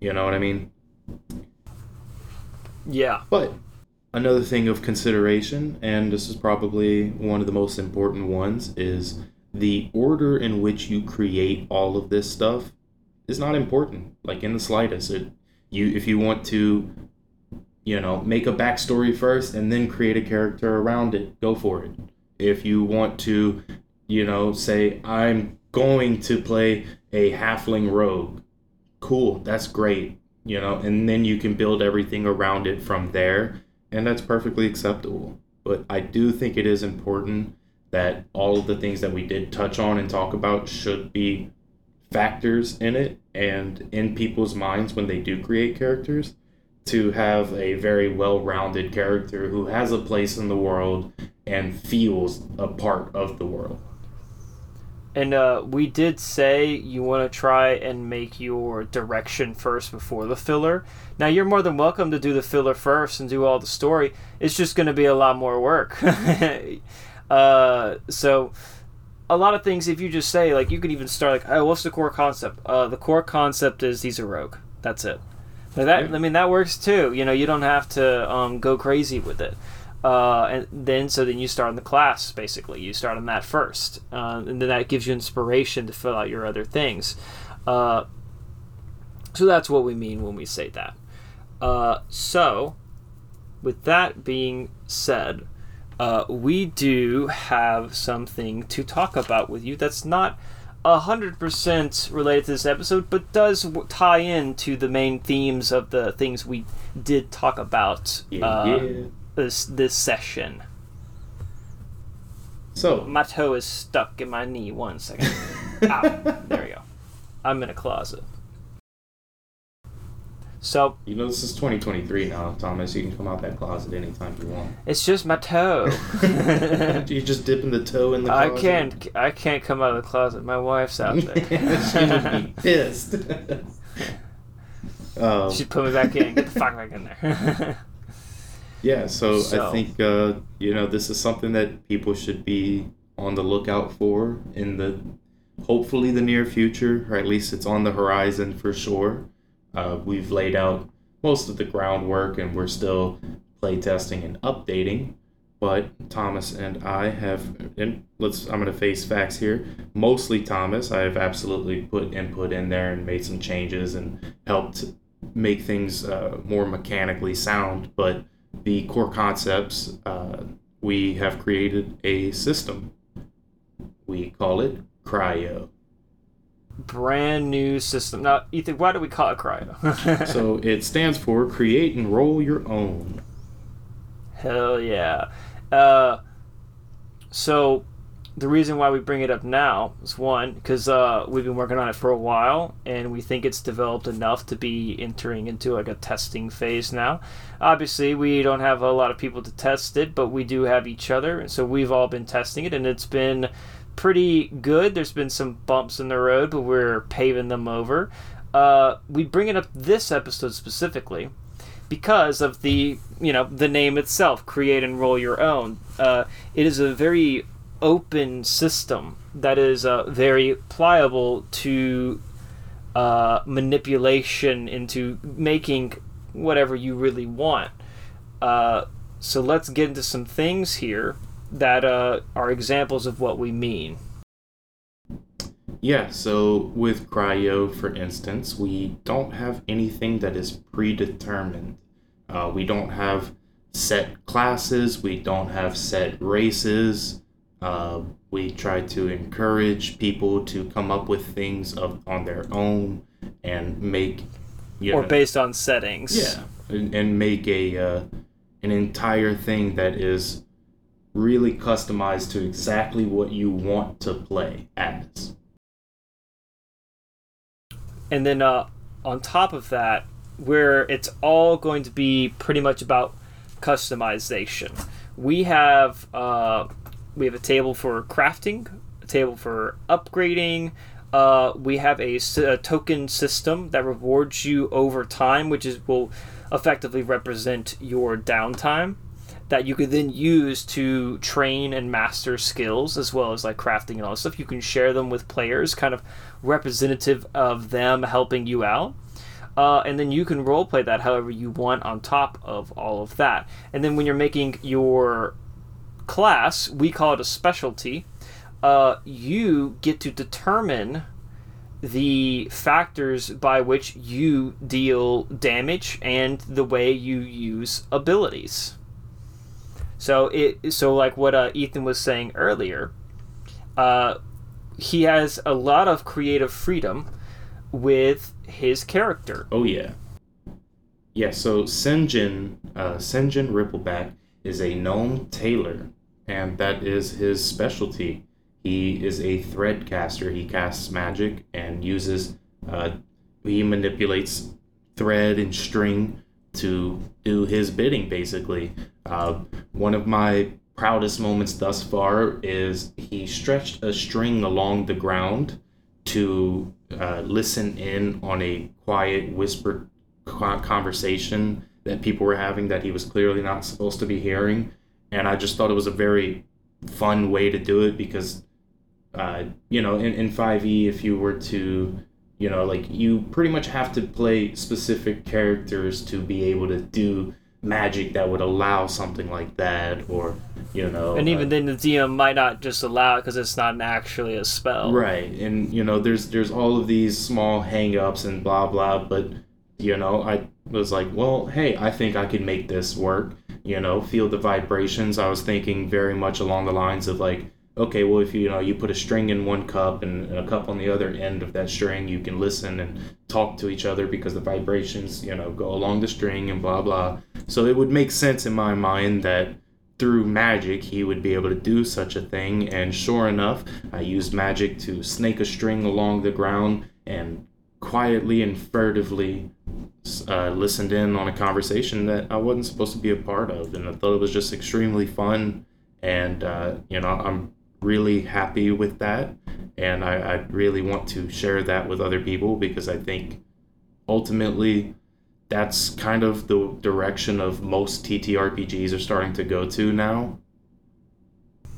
You know what I mean? Yeah. But another thing of consideration, and this is probably one of the most important ones, is the order in which you create all of this stuff is not important, like in the slightest. It you if you want to, you know, make a backstory first and then create a character around it, go for it. If you want to, you know, say I'm going to play a halfling rogue, cool, that's great, you know, and then you can build everything around it from there and that's perfectly acceptable. But I do think it is important that all of the things that we did touch on and talk about should be factors in it and in people's minds when they do create characters to have a very well-rounded character who has a place in the world and feels a part of the world. And uh, we did say you want to try and make your direction first before the filler. Now you're more than welcome to do the filler first and do all the story. It's just going to be a lot more work. uh, so a lot of things, if you just say like, you could even start like, oh, what's the core concept? Uh, the core concept is he's a rogue. That's it. Like that. I mean, that works too. You know, you don't have to um, go crazy with it. Uh, and then so then you start in the class basically. You start on that first. Uh, and then that gives you inspiration to fill out your other things. Uh, so that's what we mean when we say that. Uh, so with that being said uh, we do have something to talk about with you that's not 100% related to this episode but does tie in to the main themes of the things we did talk about yeah, uh, yeah this this session. So my toe is stuck in my knee. One second. Ow. There we go. I'm in a closet. So you know this is 2023 now, Thomas. You can come out that closet anytime you want. It's just my toe. You're just dipping the toe in the. Closet? I can't. I can't come out of the closet. My wife's out there. she would be pissed. um, She'd put me back in. Get the fuck back in there. Yeah, so, so. I think uh, you know this is something that people should be on the lookout for in the hopefully the near future, or at least it's on the horizon for sure. Uh, we've laid out most of the groundwork, and we're still playtesting and updating. But Thomas and I have, and let's I'm gonna face facts here. Mostly Thomas, I have absolutely put input in there and made some changes and helped make things uh, more mechanically sound, but the core concepts, uh, we have created a system. We call it Cryo. Brand new system. Now, Ethan, why do we call it Cryo? so it stands for Create and Roll Your Own. Hell yeah. Uh, so the reason why we bring it up now is one because uh, we've been working on it for a while and we think it's developed enough to be entering into like a testing phase now. Obviously we don't have a lot of people to test it but we do have each other and so we've all been testing it and it's been pretty good. There's been some bumps in the road but we're paving them over. Uh, we bring it up this episode specifically because of the you know the name itself create and roll your own. Uh, it is a very open system that is uh, very pliable to uh, manipulation into making whatever you really want. Uh, so let's get into some things here that uh, are examples of what we mean. Yeah, so with cryo, for instance, we don't have anything that is predetermined. Uh, we don't have set classes, we don't have set races. Uh, we try to encourage people to come up with things of, on their own and make, you or know, based on settings. Yeah, and, and make a uh, an entire thing that is really customized to exactly what you want to play as. And then uh, on top of that, where it's all going to be pretty much about customization. We have uh, we have a table for crafting, a table for upgrading. Uh, we have a, a, token system that rewards you over time, which is will effectively represent your downtime that you could then use to train and master skills as well as like crafting and all this stuff. You can share them with players, kind of representative of them helping you out. Uh, and then you can roleplay that however you want on top of all of that. And then when you're making your class, we call it a specialty, uh, you get to determine the factors by which you deal damage and the way you use abilities. So it so like what uh, Ethan was saying earlier, uh, he has a lot of creative freedom with his character. Oh yeah, yeah. So Senjin, uh, Senjin Rippleback is a gnome tailor and that is his specialty. He is a thread caster. He casts magic and uses, uh, he manipulates thread and string to do his bidding, basically. Uh, one of my proudest moments thus far is he stretched a string along the ground to uh, listen in on a quiet, whispered conversation that people were having that he was clearly not supposed to be hearing and I just thought it was a very fun way to do it because, uh, you know, in, in 5e, if you were to, you know, like you pretty much have to play specific characters to be able to do magic that would allow something like that or you know and even uh, then the dm might not just allow it because it's not actually a spell. Right. And you know there's there's all of these small hang-ups and blah blah but you know i was like well hey i think i can make this work you know, feel the vibrations. I was thinking very much along the lines of like, okay, well, if you, know you put a string in one cup and a cup on the other end of that string, you can listen and talk to each other because the vibrations, you know, go along the string and blah blah. So it would make sense in my mind that through magic he would be able to do such a thing. And sure enough, I used magic to snake a string along the ground and quietly and furtively uh, listened in on a conversation that I wasn't supposed to be a part of, and I thought it was just extremely fun. And uh, you know, I'm really happy with that, and I, I really want to share that with other people because I think ultimately that's kind of the direction of most TTRPGs are starting to go to now.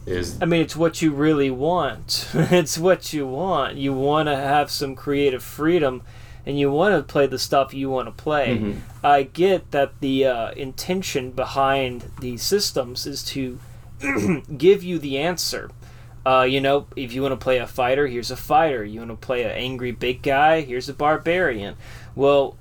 Is I mean, it's what you really want. it's what you want. You want to have some creative freedom and you want to play the stuff you want to play. Mm-hmm. I get that the uh, intention behind these systems is to give you the answer. Uh, you know, if you want to play a fighter, here's a fighter. You want to play an angry big guy, here's a barbarian. Well,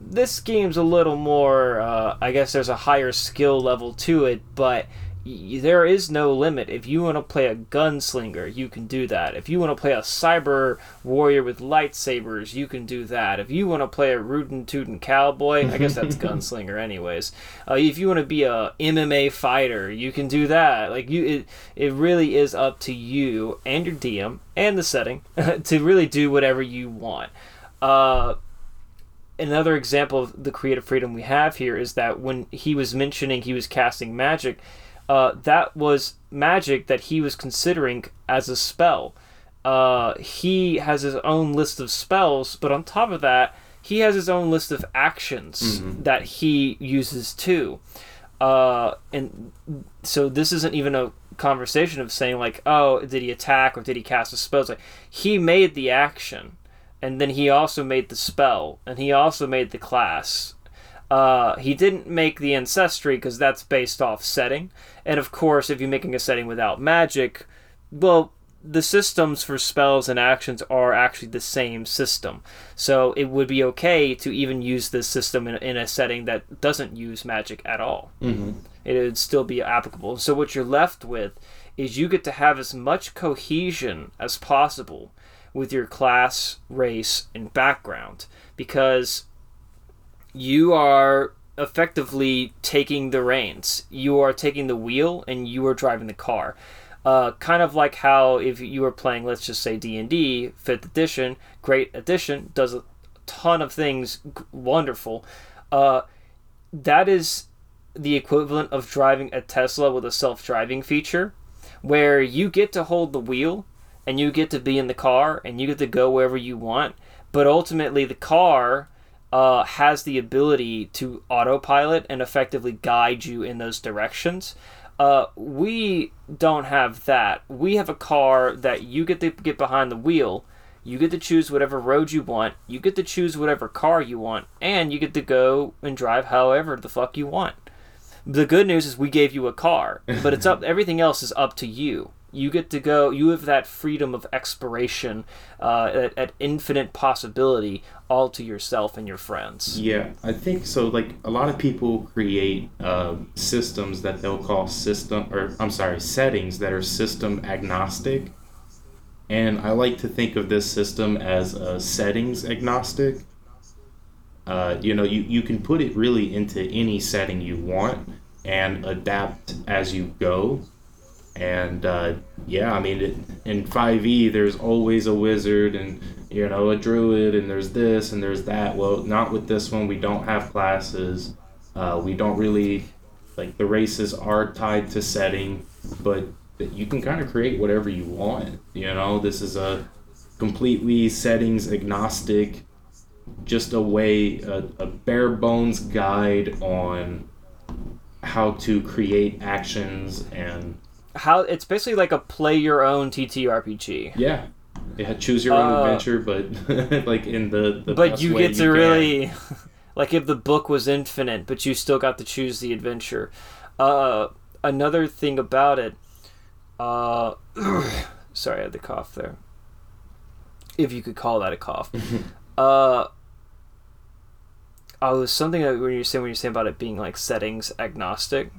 this game's a little more. Uh, I guess there's a higher skill level to it, but y- there is no limit. If you want to play a gunslinger, you can do that. If you want to play a cyber warrior with lightsabers, you can do that. If you want to play a rootin' tootin' cowboy, I guess that's gunslinger, anyways. Uh, if you want to be a MMA fighter, you can do that. Like you, it, it really is up to you and your DM and the setting to really do whatever you want. Uh, another example of the creative freedom we have here is that when he was mentioning he was casting magic, uh, that was magic that he was considering as a spell. Uh, he has his own list of spells, but on top of that, he has his own list of actions that he uses too. Uh, and so this isn't even a conversation of saying like, oh, did he attack or did he cast a spell? It's like he made the action, and then he also made the spell, and he also made the class. Uh, he didn't make the ancestry because that's based off setting, and of course, if you're making a setting without magic, well, the systems for spells and actions are actually the same system. So it would be okay to even use this system in, in a setting that doesn't use magic at all. Mm-hmm. It would still be applicable. So what you're left with is you get to have as much cohesion as possible with your class, race, and background because you are effectively taking the reins. You are taking the wheel and you are driving the car. Uh, kind of like how if you were playing, let's just say D and D, fifth edition, great edition, does a ton of things wonderful. Uh, that is the equivalent of driving a Tesla with a self-driving feature, where you get to hold the wheel and you get to be in the car and you get to go wherever you want, but ultimately the car uh, has the ability to autopilot and effectively guide you in those directions. Uh, we don't have that. We have a car that you get to get behind the wheel. You get to choose whatever road you want. You get to choose whatever car you want, and you get to go and drive however the fuck you want. The good news is we gave you a car, but it's up. Everything else is up to you. You get to go. You have that freedom of exploration, uh, at, at infinite possibility, all to yourself and your friends. Yeah, I think so. Like a lot of people create uh, systems that they'll call system, or I'm sorry, settings that are system agnostic. And I like to think of this system as a settings agnostic. Uh, you know, you, you can put it really into any setting you want and adapt as you go. And uh, yeah, I mean, it, in 5e, there's always a wizard and, you know, a druid, and there's this and there's that. Well, not with this one. We don't have classes. Uh, we don't really, like, the races are tied to setting, but you can kind of create whatever you want. You know, this is a completely settings agnostic, just a way, a, a bare bones guide on how to create actions and How it's basically like a play your own TTRPG. Yeah. Yeah, choose your own Uh, adventure, but like in the, the but you get to can. really like if the book was infinite but you still got to choose the adventure uh another thing about it uh sorry i had the cough there if you could call that a cough uh oh, it was something that when you're saying when you're saying about it being like settings agnostic.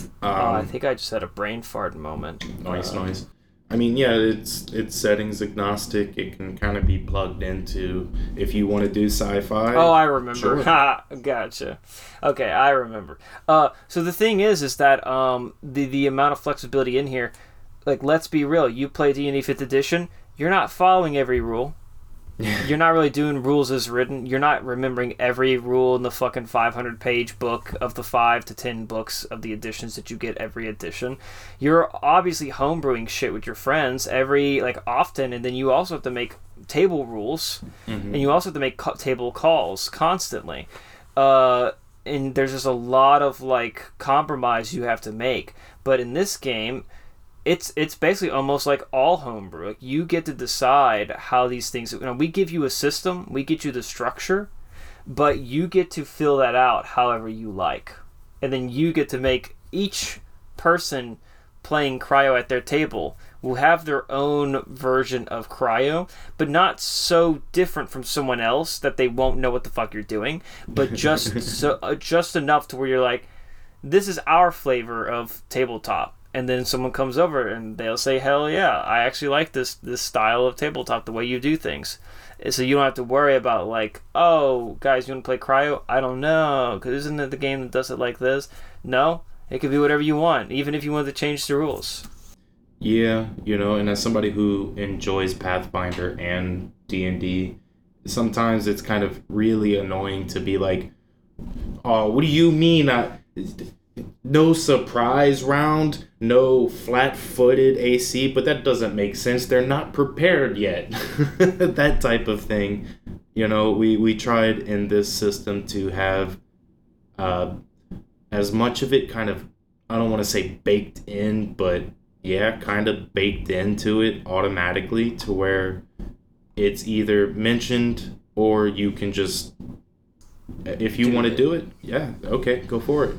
Um, uh, I think I just had a brain fart moment. Nice, Uh, noise. I mean, yeah, it's it's settings agnostic. It can kind of be plugged into if you want to do sci-fi. Oh, I remember. Sure. Gotcha. Okay, I remember. Uh, so the thing is, is that um, the the amount of flexibility in here, like, let's be real. You play D and D Fifth Edition. You're not following every rule. You're not really doing rules as written. You're not remembering every rule in the fucking 500 page book of the 5 to 10 books of the editions that you get every edition. You're obviously homebrewing shit with your friends every, like, often, and then you also have to make table rules, Mhm. and you also have to make co- table calls constantly. Uh, and there's just a lot of, like, compromise you have to make. But in this game, it's it's basically almost like all homebrew. Like you get to decide how these things. You know, we give you a system, we get you the structure, but you get to fill that out however you like, and then you get to make each person playing cryo at their table will have their own version of cryo, but not so different from someone else that they won't know what the fuck you're doing, but just so uh, just enough to where you're like, this is our flavor of tabletop. And then someone comes over and they'll say, "Hell yeah, I actually like this this style of tabletop, the way you do things." So you don't have to worry about like, "Oh, guys, you want to play cryo?" I don't know, because isn't it the game that does it like this? No, it could be whatever you want, even if you want to change the rules. Yeah, you know, and as somebody who enjoys Pathfinder and D and D, sometimes it's kind of really annoying to be like, "Oh, what do you mean? I, no surprise round, no flat-footed AC?" But that doesn't make sense. They're not prepared yet. that type of thing. You know, we we tried in this system to have uh, as much of it kind of I don't want to say baked in, but yeah, kind of baked into it automatically to where it's either mentioned or you can just if you want to do it, yeah, okay, go for it.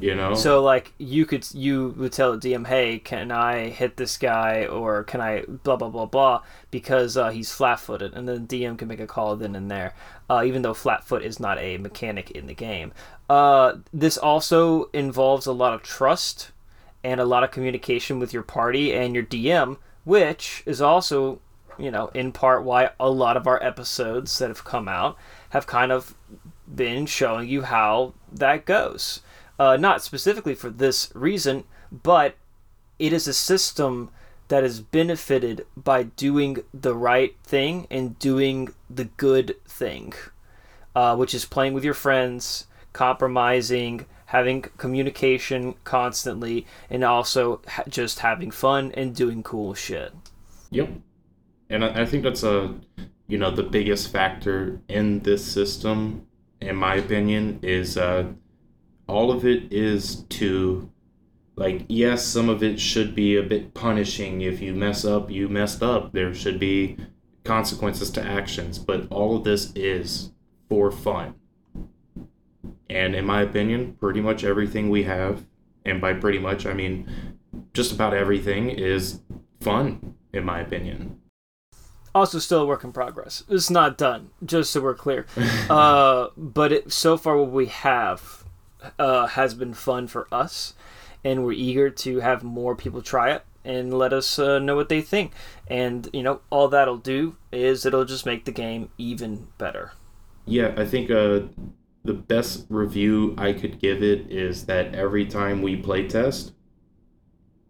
You know. So like you could you would tell the DM, hey, can I hit this guy or can I blah blah blah blah because uh, he's flat footed, and then DM can make a call then and there, uh, even though flat foot is not a mechanic in the game. Uh, this also involves a lot of trust and a lot of communication with your party and your DM, which is also you know in part why a lot of our episodes that have come out have kind of been showing you how that goes uh, not specifically for this reason, but it is a system that is benefited by doing the right thing and doing the good thing, uh, which is playing with your friends, compromising, having communication constantly, and also ha- just having fun and doing cool shit. Yep. And I, I think that's a, you know, the biggest factor in this system, in my opinion, is uh, all of it is to like yes some of it should be a bit punishing. If you mess up you messed up. There should be consequences to actions. But all of this is for fun. And in my opinion pretty much everything we have and by pretty much i mean just about everything is fun in my opinion also still a work in progress it's not done just so we're clear uh, but it, so far what we have uh, has been fun for us, and we're eager to have more people try it and let us uh, know what they think. And you know, all that'll do is it'll just make the game even better. Yeah, I think uh, the best review I could give it is that every time we play test,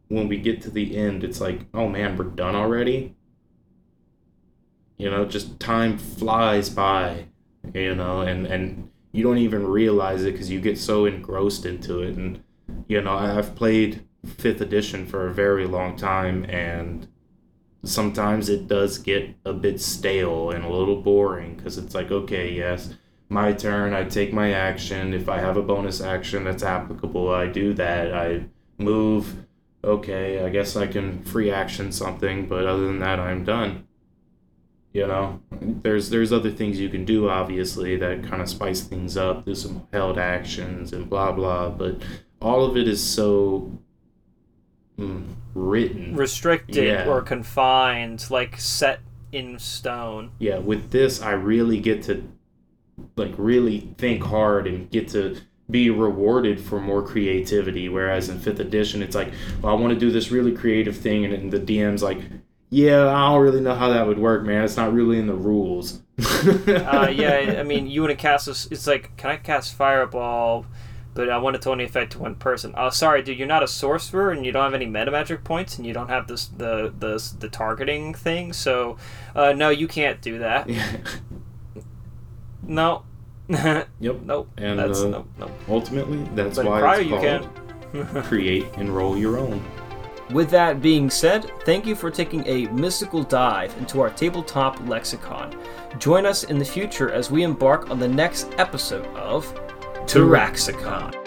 when we get to the end, it's like, oh man, we're done already. You know, just time flies by. You know, and and you don't even realize it because you get so engrossed into it. And you know, I've played fifth edition for a very long time, and sometimes it does get a bit stale and a little boring because it's like, okay, yes, my turn. I take my action. If I have a bonus action that's applicable, I do that. I move. Okay, I guess I can free action something, but other than that, I'm done you know? There's there's other things you can do obviously that kind of spice things up do some held actions and blah blah but all of it is so mm, written. Restricted yeah. or confined like set in stone. Yeah with this i really get to like really think hard and get to be rewarded for more creativity whereas in fifth edition it's like well, i want to do this really creative thing and, and the dm's like yeah, I don't really know how that would work, man. It's not really in the rules. uh, yeah, I mean, you want to cast this. It's like, can I cast Fireball? But I want it to only affect one person. Oh, sorry, dude. You're not a sorcerer, and you don't have any meta magic points, and you don't have this the the the targeting thing. So, uh, no, you can't do that. no. yep. Nope. And that's, uh, nope, nope. ultimately, that's but why it's called create and roll your own. With that being said, thank you for taking a mystical dive into our tabletop lexicon. Join us in the future as we embark on the next episode of Taraxicon.